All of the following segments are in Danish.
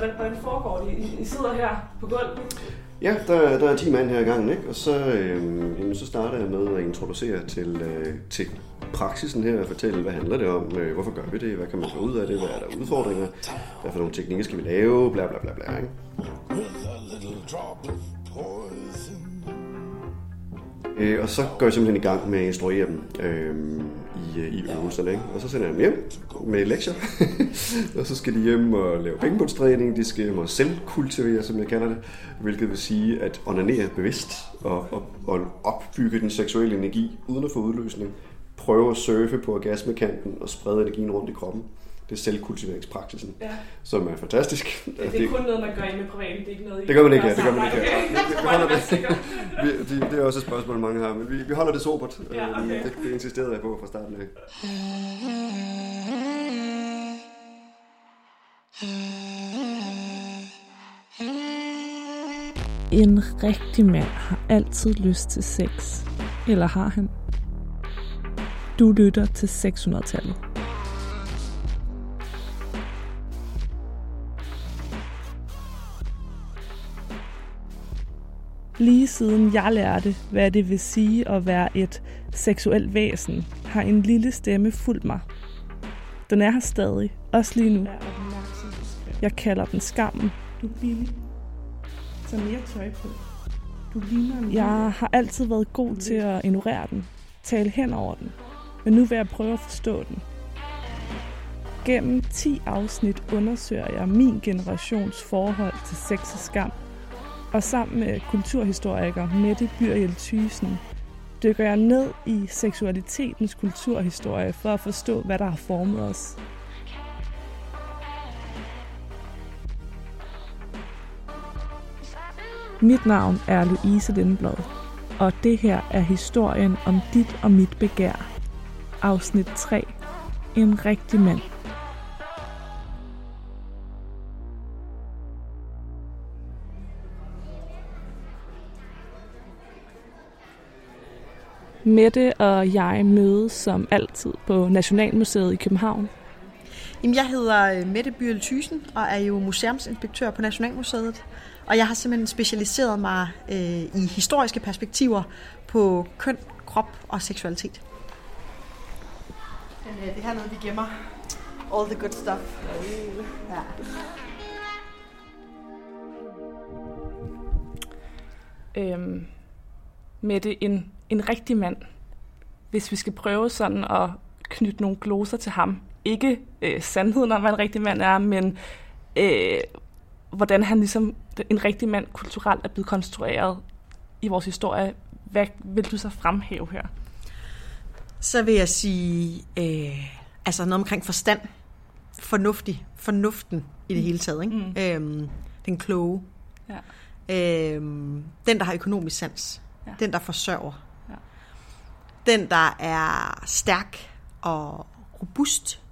hvordan, hvordan foregår det? I, I sidder her på gulvet. Ja, der, der er 10 mand her i gangen, ikke? og så, øh, jamen, så starter jeg med at introducere til, øh, til praksisen her og fortælle, hvad handler det om, øh, hvorfor gør vi det, hvad kan man få ud af det, hvad er der udfordringer, hvad for nogle teknikker skal vi lave, bla bla bla bla. Ikke? Øh, og så går jeg simpelthen i gang med at instruere dem øh, Øh, i, i øvelserne. Ikke? Og så sender jeg dem hjem med lektier. og så skal de hjem og lave pengebundstræning. De skal hjem og selvkultivere, som jeg kalder det. Hvilket vil sige at onanere bevidst og, og, og opbygge den seksuelle energi uden at få udløsning. Prøve at surfe på orgasmekanten og sprede energien rundt i kroppen. Det er selvkultiveringspraksisen, ja. som er fantastisk. Det, det er kun noget, man gør i med privat, det er ikke noget, Det gør man ikke, ja. Det gør man ikke, ja. Vi, vi holder det, vi, det, det er også et spørgsmål, mange har, men vi, vi holder det sobert. Ja, okay. det, det insisterede jeg på fra starten af. En rigtig mand har altid lyst til sex. Eller har han? Du lytter til 600-tallet. Lige siden jeg lærte, hvad det vil sige at være et seksuelt væsen, har en lille stemme fulgt mig. Den er her stadig, også lige nu. Jeg kalder den skammen. Du er billig. Mere tøj på. Du ligner en Jeg har altid været god til at ignorere den, tale hen over den, men nu vil jeg prøve at forstå den. Gennem 10 afsnit undersøger jeg min generations forhold til sex og skam, og sammen med kulturhistoriker Mette Byrjel Thysen dykker jeg ned i seksualitetens kulturhistorie for at forstå, hvad der har formet os. Mit navn er Louise Lindblad, og det her er historien om dit og mit begær. Afsnit 3. En rigtig mand. Mette og jeg mødes som altid på Nationalmuseet i København. Jamen, jeg hedder øh, Mette Byrel Thysen og er jo museumsinspektør på Nationalmuseet. Og jeg har simpelthen specialiseret mig øh, i historiske perspektiver på køn, krop og seksualitet. Det her er noget, vi gemmer. All the good stuff. Ja. Øhm, Mette, en, en rigtig mand, hvis vi skal prøve sådan at knytte nogle gloser til ham. Ikke øh, sandheden om, hvad en rigtig mand er, men øh, hvordan han ligesom, en rigtig mand kulturelt er blevet konstrueret i vores historie. Hvad vil du så fremhæve her? Så vil jeg sige, øh, altså noget omkring forstand. Fornuftig. Fornuften i det hele taget. Ikke? Mm. Øhm, den kloge. Ja. Øhm, den, der har økonomisk sans. Ja. Den, der forsørger. Den, der er stærk og robust.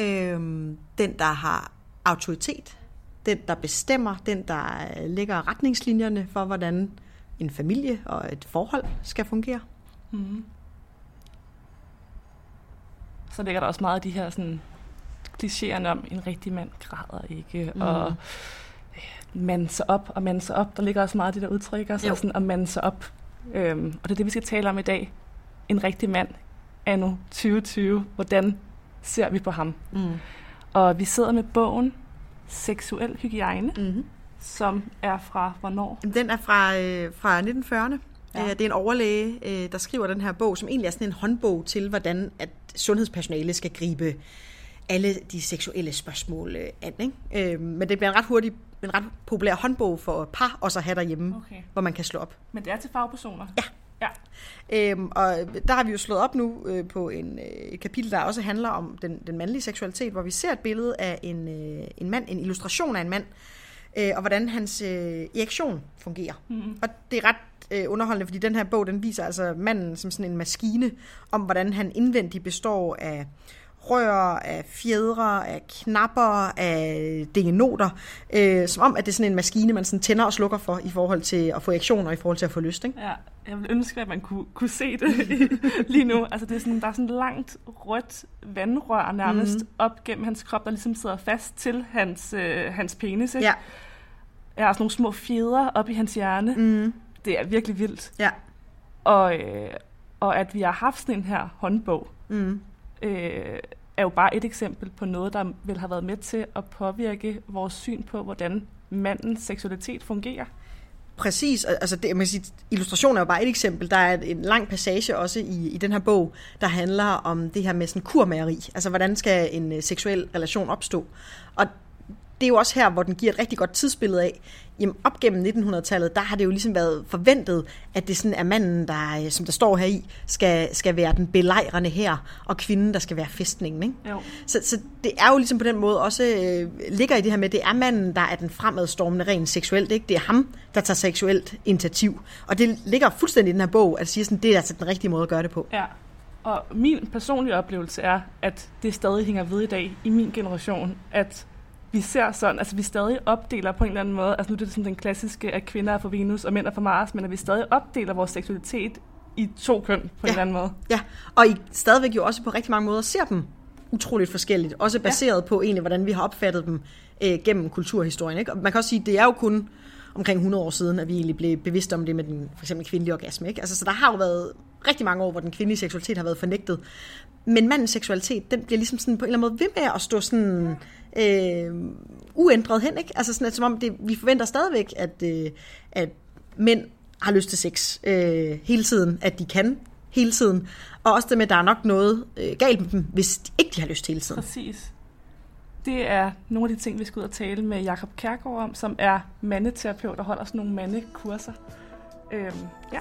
Øhm, den, der har autoritet. Den, der bestemmer. Den, der øh, lægger retningslinjerne for, hvordan en familie og et forhold skal fungere. Mm. Så ligger der også meget af de her sådan, klichéerne om, en rigtig mand græder ikke, mm. og øh, mande sig op og mande sig op. Der ligger også meget af de der udtryk, altså Jo. sådan at mande sig op. Øhm, og det er det, vi skal tale om i dag. En rigtig mand anno 2020. Hvordan ser vi på ham? Mm. Og vi sidder med bogen Seksuel Hygiejne, Mm-hmm. som er fra hvornår? Den er fra, øh, fra 1940'erne. Ja. Ja. Det er en overlæge, øh, der skriver den her bog, som egentlig er sådan en håndbog til, hvordan at sundhedspersonale skal gribe alle de seksuelle spørgsmål øh, an. Ikke? Øh, men det bliver en ret hurtig, en ret populær håndbog for par også at have derhjemme, Okay. hvor man kan slå op. Men det er til fagpersoner? Ja. Ja. Øhm, og der har vi jo slået op nu øh, på en, øh, et kapitel, der også handler om den, den mandlige seksualitet, hvor vi ser et billede af en, øh, en mand, en illustration af en mand, øh, og hvordan hans øh, erektion fungerer. Mm-hmm. Og det er ret øh, underholdende, fordi den her bog, den viser altså manden som sådan en maskine, om hvordan han indvendigt består af rør, af fjedre, af knapper, af dingenoter, øh, som om, at det er sådan en maskine, man sådan tænder og slukker for i forhold til at få reaktioner, i forhold til at få lyst. Ikke? Ja, jeg ville ønske, at man kunne, kunne se det lige nu. Altså, det er sådan, der er sådan langt rødt vandrør nærmest mm. op gennem hans krop, der ligesom sidder fast til hans, øh, hans penis. Ikke? Ja. Jeg har sådan nogle små fjeder op i hans hjerne. Mm. Det er virkelig vildt. Ja. Og, øh, og at vi har haft sådan en her håndbog, Mm. øh, er jo bare et eksempel på noget, der vil have været med til at påvirke vores syn på, hvordan mandens seksualitet fungerer. Præcis, altså det, man kan sige, illustration er jo bare et eksempel. Der er en lang passage også i, i den her bog, der handler om det her med sådan kurmageri. Altså hvordan skal en øh, seksuel relation opstå? Og det er jo også her, hvor den giver et rigtig godt tidsbillede af, jamen op gennem 1900-tallet, der har det jo ligesom været forventet, at det sådan er manden, der, øh, som der står her i, skal, skal være den belejrende her, og kvinden, der skal være fæstningen. Ikke? Jo. Så, så det er jo ligesom på den måde også øh, ligger i det her med, det er manden, der er den fremadstormende rent seksuelt. Ikke? Det er ham, der tager seksuelt initiativ. Og det ligger fuldstændig i den her bog, at sige sådan, det er altså den rigtige måde at gøre det på. Ja, og min personlige oplevelse er, at det stadig hænger ved i dag i min generation, at vi ser sådan, altså vi stadig opdeler på en eller anden måde, altså nu er det sådan den klassiske, at kvinder er for Venus og mænd er for Mars, men at vi stadig opdeler vores seksualitet i to køn på ja. en eller anden måde. Ja, og I stadigvæk jo også på rigtig mange måder ser dem utroligt forskelligt. Også baseret ja. på egentlig, hvordan vi har opfattet dem øh, gennem kulturhistorien. Ikke? Og man kan også sige, det er jo kun omkring 100 år siden, at vi egentlig blev bevidste om det med den for eksempel kvindelige orgasme. Ikke? Altså, så der har jo været rigtig mange år, hvor den kvindelige seksualitet har været fornægtet. Men mandens seksualitet, den bliver ligesom sådan på en eller anden måde ved med at stå sådan øh, uændret hen. Ikke? Altså sådan, at, som om det, vi forventer stadigvæk, at, øh, at mænd har lyst til sex øh, hele tiden, at de kan hele tiden. Og også det med, at der er nok noget øh, galt med dem, hvis de ikke de har lyst hele tiden. Præcis. Det er nogle af de ting, vi skal ud og tale med Jakob Kærgaard om, som er mandeterapeut og holder sådan nogle mandekurser. Øhm, ja.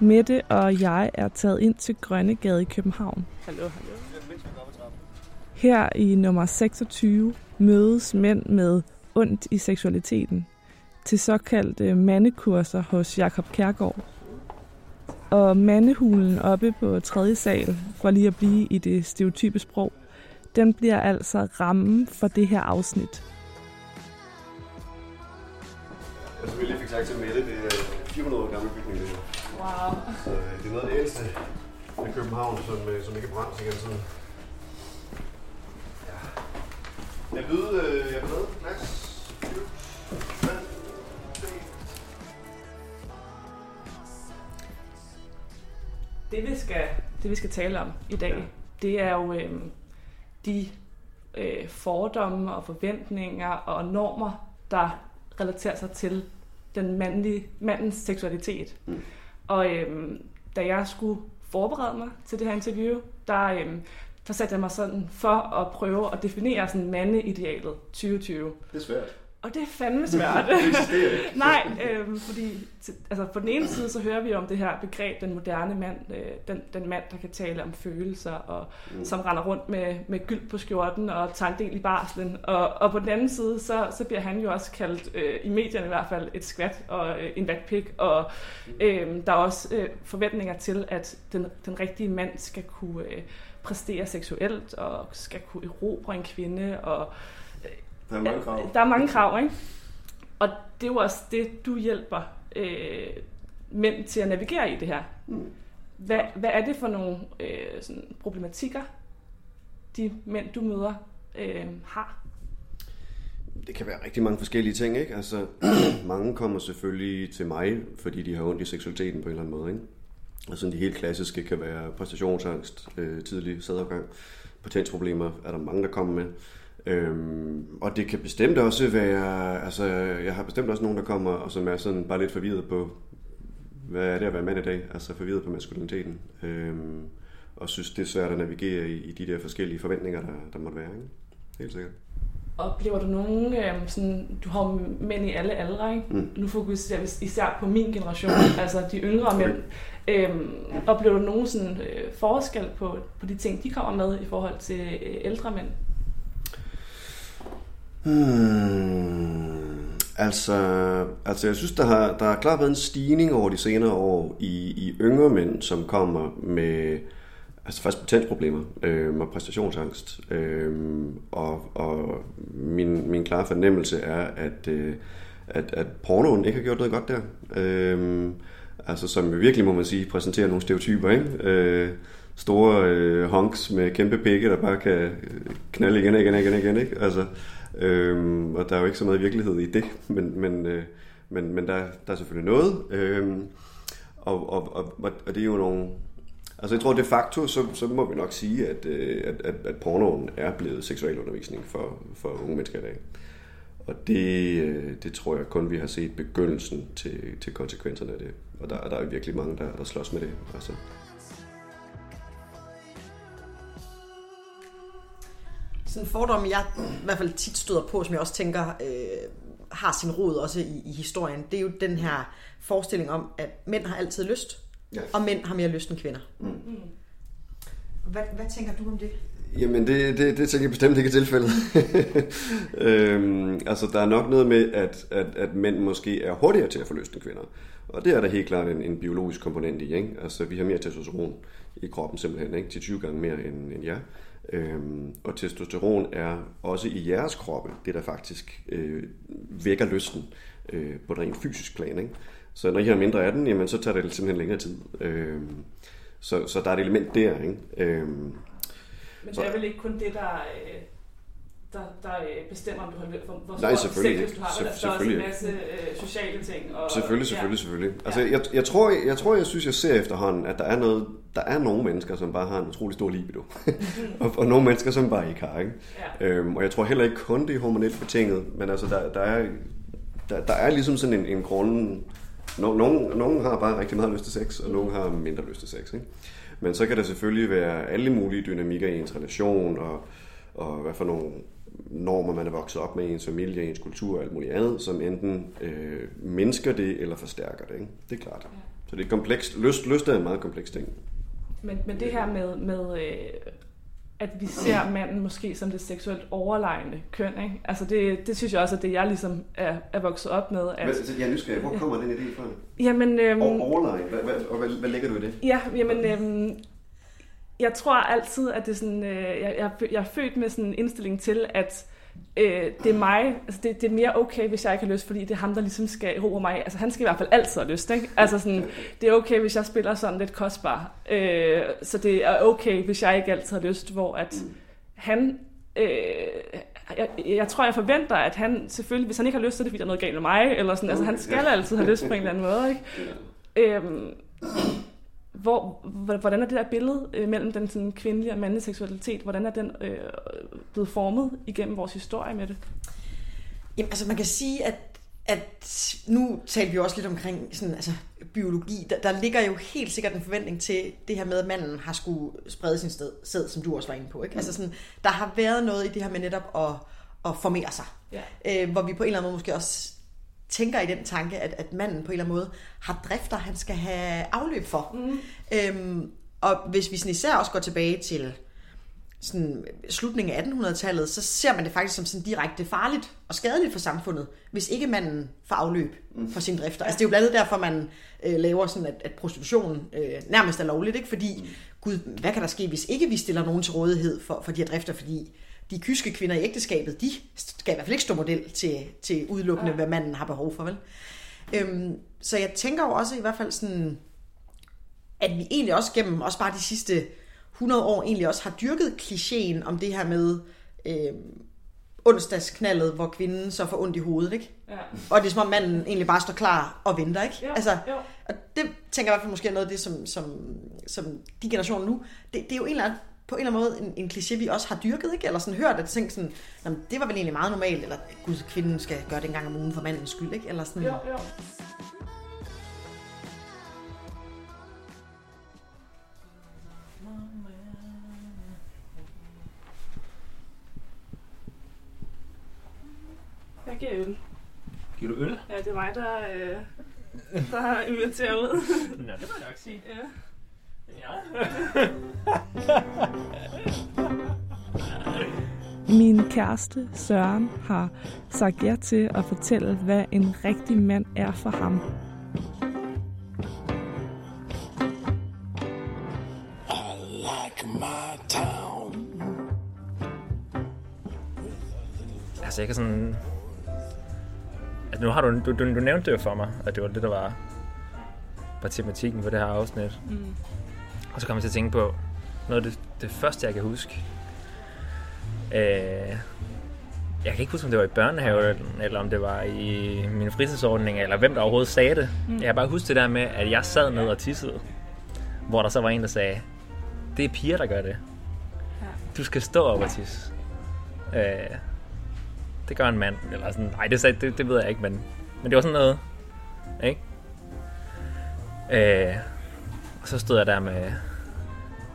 Mette og jeg er taget ind til Grønnegade i København. Hallo, hallo. Her i nummer 26 mødes mænd med ondt i seksualiteten til såkaldte mandekurser hos Jakob Kærgaard. Og mandehulen oppe på tredje sal, for lige at blive i det stereotype sprog, den bliver altså rammen for det her afsnit. Altså, vi lige fik sagt til Mette, det er 400 år gammel bygning, det her. Wow. Så øh, det er noget af det ældste af København, som, øh, som ikke er brændt igen tiden. Ja. Jeg byder, øh, jeg. Vand, te. Det vi skal, det vi skal tale om i dag, det er jo øh, de øh, fordomme og forventninger og normer, der relaterer sig til den mandlige, mandens seksualitet. Mm. Og øh, da jeg skulle forberede mig til det her interview, der, øh, der satte jeg mig sådan for at prøve at definere sådan mandeidealet 2020. Det er svært. Og det er fandme svært. Nej, øh, fordi altså på den ene side, så hører vi om det her begreb, den moderne mand, øh, den, den mand, der kan tale om følelser, og mm. som render rundt med, med gyld på skjorten og tager en del i barslen. Og, og på den anden side, så, så bliver han jo også kaldt, øh, i medierne i hvert fald, et skvat og øh, en vatpik. Og øh, der er også øh, forventninger til, at den, den rigtige mand skal kunne øh, præstere seksuelt, og skal kunne erobre en kvinde, og Der er mange krav. der er mange krav, ikke? Og det er jo også det, du hjælper øh, mænd til at navigere i det her. Mm. Hvad, hvad er det for nogle øh, sådan problematikker, de mænd, du møder, øh, har? Det kan være rigtig mange forskellige ting, ikke? Altså, mange kommer selvfølgelig til mig, fordi de har ondt i seksualiteten på en eller anden måde, ikke? Og sådan de helt klassiske kan være præstationsangst, øh, tidlig sædafgang, potensproblemer er der mange, der kommer med. Øhm, og det kan bestemt også være, altså jeg har bestemt også nogen, der kommer, og som er sådan bare lidt forvirret på, hvad er det at være mand i dag? Altså forvirret på maskuliniteten. Øhm, og synes, det er svært at navigere i, i de der forskellige forventninger, der, der måtte være, ikke? Helt sikkert. Oplever du nogen, øh, sådan, du har mænd i alle aldre, ikke? Mm. Nu fokuserer vi især på min generation, altså de yngre mænd. Øh, oplever du nogen sådan, øh, forskel på, på de ting, de kommer med i forhold til øh, ældre mænd? Hmm. Altså, altså jeg synes, der har, der har klart været en stigning over de senere år i, i yngre mænd, som kommer med altså faktisk potensproblemer øh, og præstationsangst. Øh, og og min, min klare fornemmelse er, at, øh, at, at pornoen ikke har gjort noget godt der. Øh, altså som virkelig, må man sige, præsenterer nogle stereotyper. Ikke? Øh, store øh, honks med kæmpe pikke, der bare kan knalde igen, igen, igen, igen. Ikke? Altså, Øhm, og der er jo ikke så meget virkelighed i det, men, men, øh, men, men der, der er selvfølgelig noget. Øhm, og, og, og, og det er jo nogle... Altså jeg tror de facto, så, så må vi nok sige, at, øh, at, at, at pornoen er blevet seksualundervisning for, for unge mennesker i dag. Og det, øh, det tror jeg kun, vi har set begyndelsen til, til konsekvenserne af det. Og der, der er virkelig mange, der, der slås med det. Altså. Sådan en fordom, jeg i hvert fald tit støder på, som jeg også tænker øh, har sin rod også i, i historien, det er jo den her forestilling om, at mænd har altid lyst, ja. og mænd har mere lyst end kvinder. Mm. Hvad, hvad tænker du om det? Jamen, det, det, det tænker jeg bestemt ikke er tilfældet. øhm, altså, der er nok noget med, at, at, at mænd måske er hurtigere til at få lyst end kvinder. Og det er der helt klart en, en biologisk komponent i. Ikke? Altså, vi har mere testosteron i kroppen simpelthen, ikke? til 20 gange mere end, end jer. Øhm, og testosteron er også i jeres kroppe det, der faktisk øh, vækker lysten øh, på et rent fysisk plan. Ikke? Så når I har mindre af den, jamen, så tager det simpelthen længere tid. Øhm, så, så der er et element der. Ikke? Øhm, Men det er vel ikke kun det, der, øh, der, der øh, bestemmer, om du har hvor, hvor Nej, selvfølgelig sex, du har. Se, der er også en masse øh, sociale ting. Og, selvfølgelig, selvfølgelig, ja. selvfølgelig. Altså, jeg, jeg, tror, jeg, jeg tror, jeg synes, jeg ser efterhånden, at der er noget, der er nogle mennesker, som bare har en utrolig stor libido. og, og nogle mennesker, som bare ikke har. Ikke? Ja. Øhm, og jeg tror heller ikke kun det er hormonelt betinget, men altså, der, der, er, der, der er ligesom sådan en, en grund... No, nogen, nogen har bare rigtig meget lyst til sex, og nogen har mindre lyst til sex. Ikke? Men så kan der selvfølgelig være alle mulige dynamikker i ens relation, og, og hvad for nogle normer, man er vokset op med ens familie, ens kultur og alt muligt andet, som enten øh, mindsker det eller forstærker det. Ikke? Det er klart. Ja. Så det er komplekst. Lyst, lyst er en meget kompleks ting. Men, men det her med, med øh, at vi ser manden måske som det seksuelt overlegne køn, ikke? Altså det, det synes jeg også, at det jeg ligesom er, er vokset op med. At, hvad, jeg er nysgerrig. Hvor kommer den idé fra? Jamen, øhm, overlegne? Hvad, hvad, og hvad, hvad lægger du i det? Ja, jamen, øhm, jeg tror altid, at det er sådan, øh, jeg, jeg, jeg er født med sådan en indstilling til, at øh, det er mig, altså det, det er mere okay, hvis jeg ikke har lyst, fordi det er ham, der ligesom skal ro mig. Altså han skal i hvert fald altid have lyst, ikke? Altså sådan, det er okay, hvis jeg spiller sådan lidt kostbar. Øh, så det er okay, hvis jeg ikke altid har lyst, hvor at han... Øh, jeg, jeg tror, jeg forventer, at han selvfølgelig, hvis han ikke har lyst, så er det fordi, der er noget galt med mig, eller sådan, altså han skal altid have lyst på en eller anden måde, ikke? Øh, hvor, hvordan er det der billede øh, mellem den sådan, kvindelige og mandlige seksualitet, hvordan er den øh, blevet formet igennem vores historie med det? Jamen, altså man kan sige, at, at nu taler vi også lidt omkring sådan, altså, biologi. Der, der ligger jo helt sikkert en forventning til det her med, at manden har skulle sprede sin sted, sæd, som du også var inde på. Ikke? Mm. Altså sådan, der har været noget i det her med netop at, at formere sig. Ja. Øh, hvor vi på en eller anden måde måske også tænker i den tanke, at, at manden på en eller anden måde har drifter, han skal have afløb for. Mm. Øhm, og hvis vi sådan især også går tilbage til sådan slutningen af 1800-tallet, så ser man det faktisk som sådan direkte farligt og skadeligt for samfundet, hvis ikke manden får afløb mm. for sine drifter. Altså det er jo blandt andet derfor, man øh, laver sådan, at, at prostitution øh, nærmest er lovligt, ikke? fordi, mm. gud, hvad kan der ske, hvis ikke vi stiller nogen til rådighed for, for de her drifter, fordi de kyske kvinder i ægteskabet, de skal i hvert fald ikke stå model til, til udelukkende, hvad manden har behov for, vel? Øhm, så jeg tænker jo også i hvert fald sådan, at vi egentlig også gennem, også bare de sidste 100 år, egentlig også har dyrket klichéen om det her med øhm, onsdagsknaldet, hvor kvinden så får ondt i hovedet, ikke? Ja. Og det er som om manden egentlig bare står klar og venter, ikke? Jo, altså, jo. Og det tænker jeg i hvert fald måske er noget af det, som, som, som de generationer nu, det, det er jo en eller anden på en eller anden måde en, en kliché, vi også har dyrket, ikke? Eller sådan hørt, at tænke sådan, det var vel egentlig meget normalt, eller gud, kvinden skal gøre det en gang om ugen for mandens skyld, ikke? Eller sådan. Jo, jo. Jeg giver øl. Giver du øl? Ja, det er mig, der, øh, der har inviteret ud. Nå, det må jeg nok sige. Ja. Ja. Min kæreste Søren har sagt ja til at fortælle, hvad en rigtig mand er for ham. Altså, jeg kan sådan... Altså, nu har du, du, du, du nævnte det jo for mig, at det var det, der var, var tematikken på det her afsnit. Mm. Og så kommer jeg til at tænke på noget af det, det første, jeg kan huske. Øh, jeg kan ikke huske, om det var i børnehaven, eller om det var i min fritidsordning, eller hvem der overhovedet sagde det. Mm. Jeg kan bare huske det der med, at jeg sad ned og tissede, hvor der så var en, der sagde, det er piger, der gør det. Ja. Du skal stå op og tisse. Øh, det gør en mand. Eller sådan, nej, det, sagde, det, det ved jeg ikke, men, men det var sådan noget. Ikke? Øh, så stod jeg der med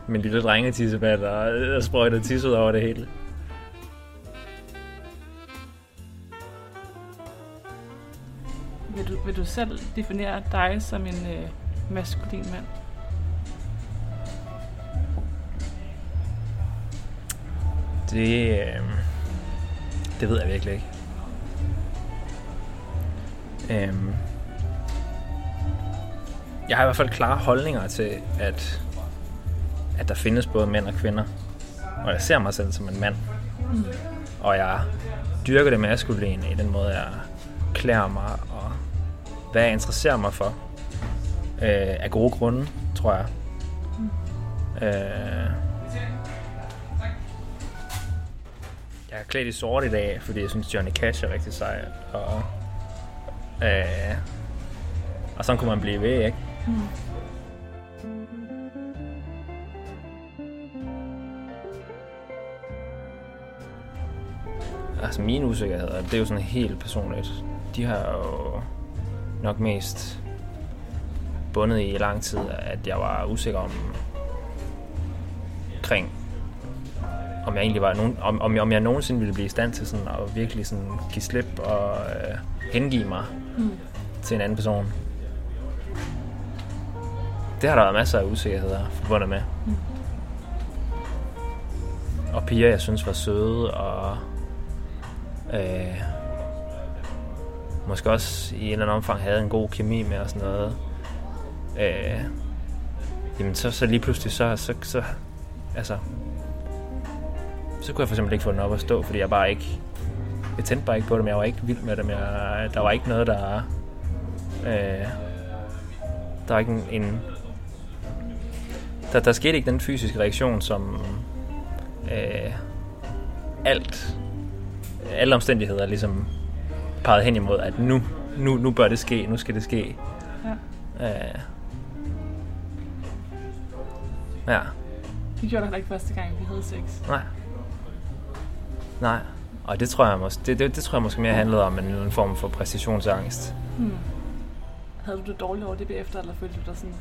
min lille drengetissebat og, og sprøjtede tisse ud over det hele. Vil du, vil du selv definere dig som en øh, maskulin mand? Det, øh, det ved jeg virkelig ikke. Øhm, jeg har i hvert fald klare holdninger til, at, at der findes både mænd og kvinder. Og jeg ser mig selv som en mand. Mm. Og jeg dyrker det maskuline i den måde, jeg klæder mig og hvad jeg interesserer mig for. Øh, af gode grunde, tror jeg. Mm. Øh, jeg er klædt i sort i dag, fordi jeg synes, Johnny Cash er rigtig sej. Og, øh, og sådan kunne man blive ved, ikke? Mm. Altså mine usikkerheder, det er jo sådan helt personligt. De har jo nok mest bundet i lang tid, at jeg var usikker om omkring om jeg egentlig var nogen, om, om, jeg, om jeg nogensinde ville blive i stand til sådan at virkelig sådan give slip og øh, hengive mig Mm. til en anden person. Det har der været masser af usikkerheder forbundet med. Mm. Og piger, jeg synes var søde og øh, måske også i en eller anden omfang havde en god kemi med og sådan noget. Øh, jamen så, så lige pludselig så, så, så altså så kunne jeg for eksempel ikke få den op at stå, fordi jeg bare ikke jeg tændte bare ikke på dem, jeg var ikke vild med dem, jeg, der var ikke noget, der øh, der var ikke en, en der, der skete ikke den fysiske reaktion, som øh, alt alle omstændigheder ligesom pegede hen imod, at nu, nu, nu bør det ske, nu skal det ske. Ja. Øh, ja, Det gjorde heller ikke første gang, vi havde sex. nej. Nej, og det tror jeg måske, det, det, det tror jeg måske mere handlede om en, en form for præstationsangst. Hmm. Havde du det dårligt over det bagefter, eller følte du dig sådan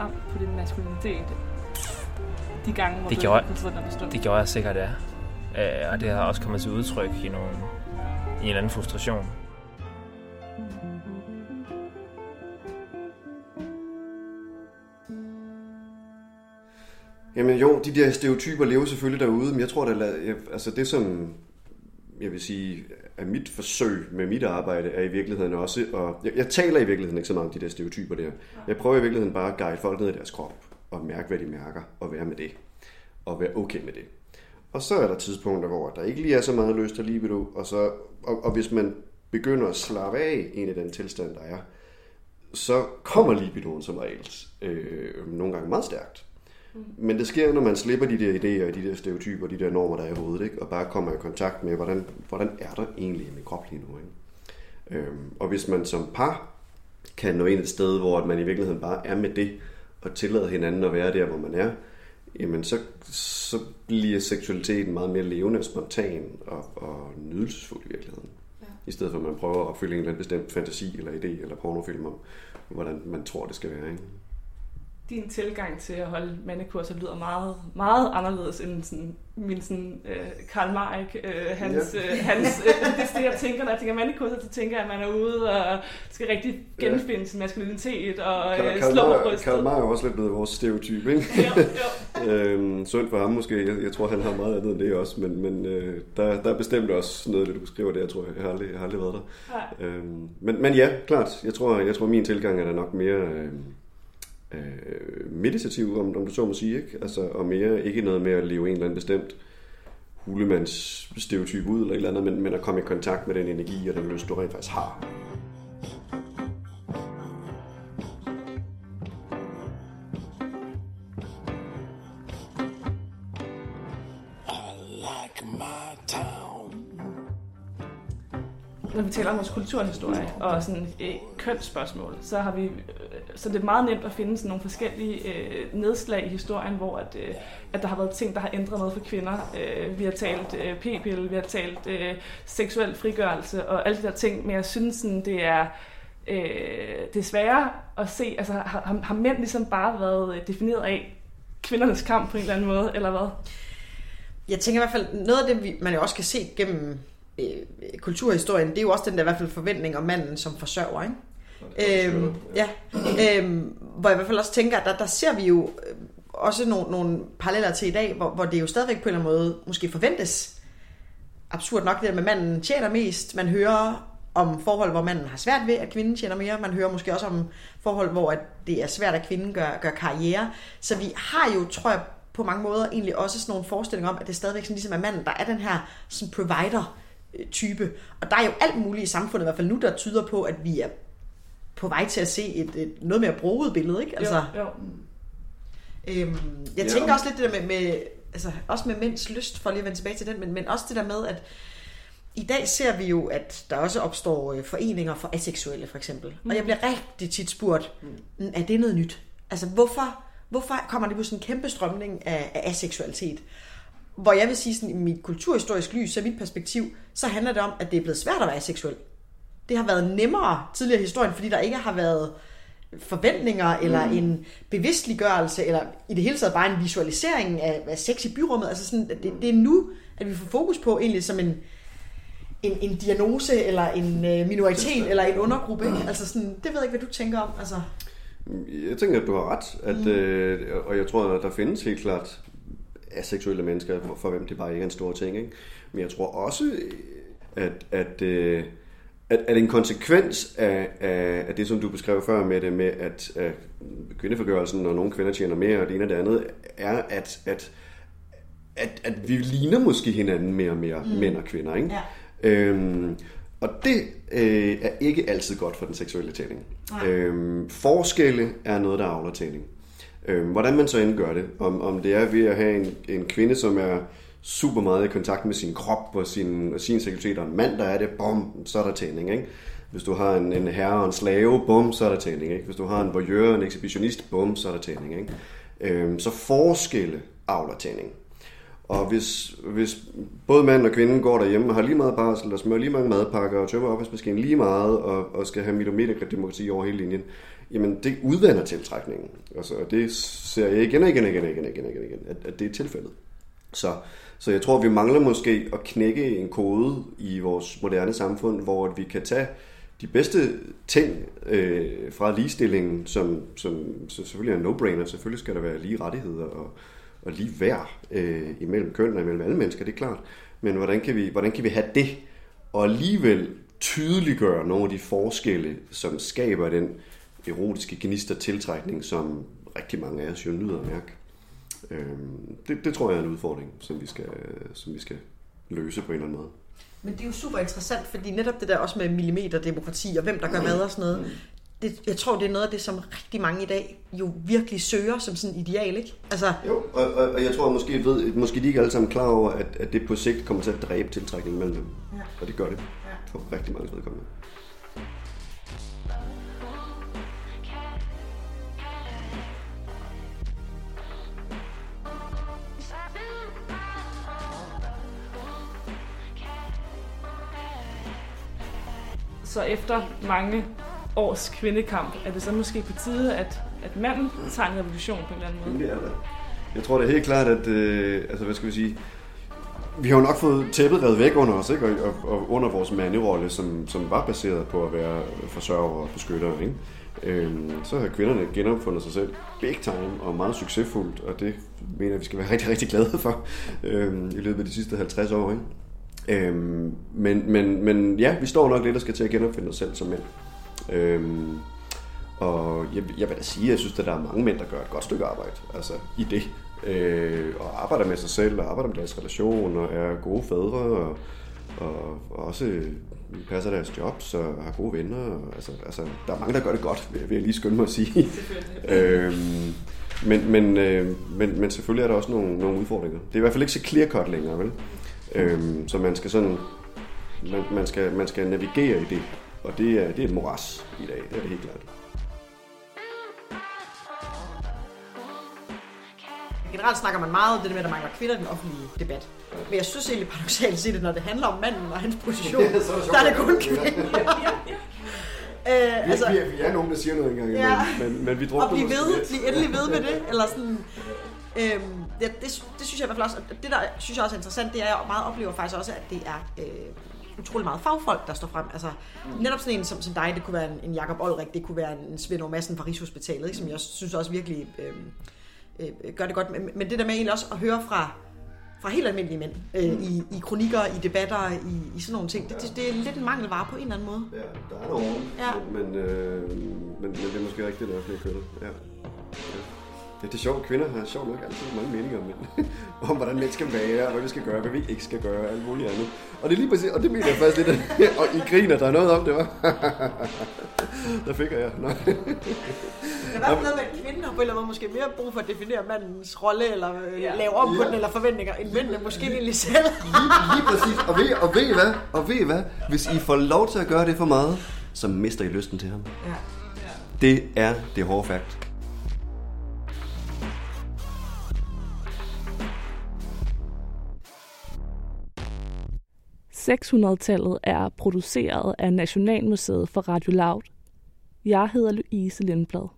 ramt på din maskulinitet? De gange, hvor Det du gjorde- ikke kunne få den at bestå? Det gjorde jeg sikkert, ja. Øh, og det har også kommet til udtryk i, nogle, i en eller anden frustration. Jamen jo, de der stereotyper lever selvfølgelig derude, men jeg tror, der, altså det som jeg vil sige, at mit forsøg med mit arbejde, er i virkeligheden også, og jeg, jeg taler i virkeligheden ikke så meget om de der stereotyper der. Jeg prøver i virkeligheden bare at guide folk ned i deres krop, og mærke, hvad de mærker, og være med det, og være okay med det. Og så er der tidspunkter, hvor der ikke lige er så meget lyst til libido, og, så, og, og hvis man begynder at slappe af en af den tilstand, der er, så kommer libidoen som regel øh, nogle gange meget stærkt. Men det sker, når man slipper de der idéer, de der stereotyper, de der normer, der er i hovedet, ikke? og bare kommer i kontakt med, hvordan, hvordan er der egentlig i min krop lige nu. Ikke? Øhm, og hvis man som par kan nå ind et sted, hvor man i virkeligheden bare er med det, og tillader hinanden at være der, hvor man er, jamen så, så bliver seksualiteten meget mere levende spontan og, og nydelsesfuld i virkeligheden. Ja. I stedet for at man prøver at opfylde en eller anden bestemt fantasi eller idé eller pornofilm om, hvordan man tror, det skal være. Ikke? Din tilgang til at holde mandekurser lyder meget, meget anderledes end sådan, min sådan, øh, Karl Marek, øh, hans, Ja. øh, hans øh, det er det, jeg tænker, når jeg tænker mandekurser, så tænker jeg, at man er ude og skal rigtig genfinde sin maskulinitet og Karl, øh, Karl, slå på Marr, brystet. Karl Marr er også lidt blevet vores stereotyp, ikke? Jo, jo. øhm, synd for ham måske. Jeg, jeg tror, han har meget andet end det også, men, men øh, der, der er bestemt også noget det, du beskriver der, tror jeg. Jeg har aldrig, jeg har aldrig været der. Ja. Øhm, men, men ja, klart. Jeg tror, jeg tror min tilgang er da nok mere øh, øh, meditativ, om, om du så må sige. Ikke? Altså, og mere ikke noget med at leve en eller anden bestemt hulemands stereotyp ud eller et eller andet, men, men at komme i kontakt med den energi og den lyst, du rent faktisk har. når vi taler om vores kulturhistorie og sådan et kønsspørgsmål, så har vi så det er meget nemt at finde sådan nogle forskellige øh, nedslag i historien, hvor at, øh, at der har været ting, der har ændret noget for kvinder. Øh, vi har talt øh, p-pille, vi har talt øh, seksuel frigørelse og alle de der ting, men jeg synes sådan, det er øh, det er sværere at se, altså har, har, har mænd ligesom bare været øh, defineret af kvindernes kamp på en eller anden måde, eller hvad? Jeg tænker i hvert fald, noget af det, vi- man jo også kan se gennem øh, kulturhistorien, det er jo også den der i hvert fald forventning om manden som forsørger, ikke? Øhm, ja, øhm, hvor jeg i hvert fald også tænker, at der, der ser vi jo øh, også nogle, nogle paralleller til i dag, hvor, hvor det jo stadigvæk på en eller anden måde måske forventes. Absurd nok det der med, at manden tjener mest. Man hører om forhold, hvor manden har svært ved, at kvinden tjener mere. Man hører måske også om forhold, hvor at det er svært, at kvinden gør, gør karriere. Så vi har jo, tror jeg, på mange måder egentlig også sådan nogle forestillinger om, at det stadigvæk sådan ligesom er manden, der er den her sådan provider type. Og der er jo alt muligt i samfundet, i hvert fald nu, der tyder på, at vi er på vej til at se et, et noget mere broget billede, ikke? Altså, jo, jo. Øhm, jeg tænker også lidt det der med, med altså også med mænds lyst, for lige at vende tilbage til den, men, men også det der med, at i dag ser vi jo, at der også opstår øh, foreninger for aseksuelle, for eksempel. Mm. Og jeg bliver rigtig tit spurgt, mm. er det noget nyt? Altså, hvorfor, hvorfor kommer det på sådan en kæmpe strømning af, af aseksualitet? Hvor jeg vil sige, sådan, i mit kulturhistorisk lys, så mit perspektiv, så handler det om, at det er blevet svært at være aseksuel. Det har været nemmere tidligere i historien, fordi der ikke har været forventninger, eller mm. en bevidstliggørelse, eller i det hele taget bare en visualisering af, af sex i byrummet. Altså sådan, det, det er nu, at vi får fokus på egentlig som en, en, en diagnose, eller en øh, minoritet, eller en undergruppe. Ikke? Altså sådan, det ved jeg ikke, hvad du tænker om. Altså, Jeg tænker, at du har ret, at, mm. øh, og jeg tror, at der findes helt klart aseksuelle mennesker, for, for hvem det bare ikke er en stor ting. Ikke? Men jeg tror også, at, at, øh, at, at en konsekvens af, af, af det, som du beskrev før med det, med at, at kvindeforgørelsen, og nogle kvinder tjener mere, og det ene og det andet, er, at, at, at, at vi ligner måske hinanden mere og mere, mm. mænd og kvinder. Ikke? Ja. Øhm, og det øh, er ikke altid godt for den seksuelle tænding. Øhm, forskelle er noget, der avler tænding. Øhm, hvordan man så end gør det, om, om det er ved at have en, en kvinde, som er super meget i kontakt med sin krop og sin, og sin seksualitet, og en mand, der er det, bum, så er der tænding. Ikke? Hvis du har en, en herre og en slave, bum, så er der tænding. Ikke? Hvis du har en voyeur og en ekshibitionist, bum, så er der tænding. Ikke? Øhm, så forskelle avler tænding. Og hvis, hvis både mand og kvinde går derhjemme og har lige meget barsel og smører lige mange madpakker og tømmer opvaskemaskinen lige meget og, og skal have millimeterdemokrati over hele linjen, jamen det udvander tiltrækningen. Altså, og det ser jeg igen og igen og igen og igen, og igen, igen, igen at, at det er tilfældet. Så, så jeg tror, vi mangler måske at knække en kode i vores moderne samfund, hvor vi kan tage de bedste ting øh, fra ligestillingen, som, som så selvfølgelig er no-brainer. Selvfølgelig skal der være lige rettigheder og, og lige værd øh, imellem køn og imellem alle mennesker, det er klart. Men hvordan kan, vi, hvordan kan vi have det, og alligevel tydeliggøre nogle af de forskelle, som skaber den erotiske gnist og tiltrækning, som rigtig mange af os jo nyder at mærke. Øhm, det, det tror jeg er en udfordring, som vi skal, som vi skal løse på en eller anden måde. Men det er jo super interessant, fordi netop det der også med millimeterdemokrati og hvem der gør hvad og sådan noget, det, jeg tror, det er noget af det, som rigtig mange i dag jo virkelig søger som sådan ideal, ikke? Altså, Jo, og, og, og jeg tror måske, ved, måske de ikke alle sammen klar over, at, at det på sigt kommer til at dræbe tiltrækningen mellem dem. Ja. Og det gør det for rigtig mange vedkommende. Så efter mange års kvindekamp, er det så måske på tide, at, at manden tager en revolution på en eller anden måde? Det er det. Jeg tror det er helt klart, at øh, altså, hvad skal vi sige, vi har jo nok fået tæppet revet væk under os, ikke? Og, og, og under vores manderolle, som, som var baseret på at være forsørger og beskytter. Ikke? Øhm, så har kvinderne genopfundet sig selv big time og meget succesfuldt, og det mener jeg, vi skal være rigtig, rigtig glade for øhm, i løbet af de sidste 50 år. Ikke? Øhm, men, men, men ja, vi står nok lidt, der skal til at genopfinde os selv som mænd. Øhm, og jeg, jeg vil da sige, at jeg synes, at der er mange mænd, der gør et godt stykke arbejde altså, i det. Øh, og arbejder med sig selv, og arbejder med deres relation, og er gode fædre, og, og, og også passer deres jobs, og har gode venner. Og, altså, altså, der er mange, der gør det godt, vil, vil jeg lige skynde mig at sige. øhm, men, men, øh, men, men selvfølgelig er der også nogle, nogle udfordringer. Det er i hvert fald ikke så clear cut længere, vel? Øhm, så man skal sådan man, man, skal, man skal navigere i det, og det er, det er et moras i dag, det er det helt klart. Generelt snakker man meget om det der med, at der mangler kvinder i den offentlige debat. Men jeg synes egentlig paradoxalt set, at når det handler om manden og hans position, Ja, så er det der er det kun kvinder. øh, Vi, altså, vi, er, vi er nogen, der siger noget engang, Ja. men, men, men vi drukner og blive ved, blive endelig ved med det, eller sådan... Øhm, det, det, det, synes jeg i hvert fald også, og det der synes jeg også er interessant, det er, at jeg meget oplever faktisk også, at det er øh, utrolig meget fagfolk, der står frem. Altså, netop sådan en som, som dig, det kunne være en, en Jakob Olrik, det kunne være en Svend Madsen fra Rigshospitalet, ikke, som jeg synes også virkelig øh, øh, gør det godt. Men, men det der med egentlig også at høre fra, fra helt almindelige mænd, øh, i, i kronikker, i debatter, i, i sådan nogle ting, det, det, det er lidt en mangelvare på en eller anden måde. Ja, der er nogen, Ja. men, men, øh, men, men det er måske rigtigt, at er kvinder. Ja. Ja. Ja, det er sjovt, kvinder har sjovt nok altid mange meninger om om hvordan mænd skal være, og hvad vi skal gøre, hvad vi ikke skal gøre, og alt muligt andet. Og det er lige præcis, og det mener jeg faktisk lidt, at, og I griner, der er noget om det, var. der fik jeg. Nå. Det er fald noget med, at kvinden har på eller måde måske mere brug for at definere mandens rolle, eller øh, Ja. lave om på Ja. den, eller forventninger, end mændene måske egentlig selv. Lige, lige præcis. Og ved, og ved I hvad? Og ved I hvad? Hvis I får lov til at gøre det for meget, så mister I lysten til ham. Ja. Det er det hårde fakt. 600-tallet er produceret af Nationalmuseet for Radio Loud. Jeg hedder Louise Lindblad.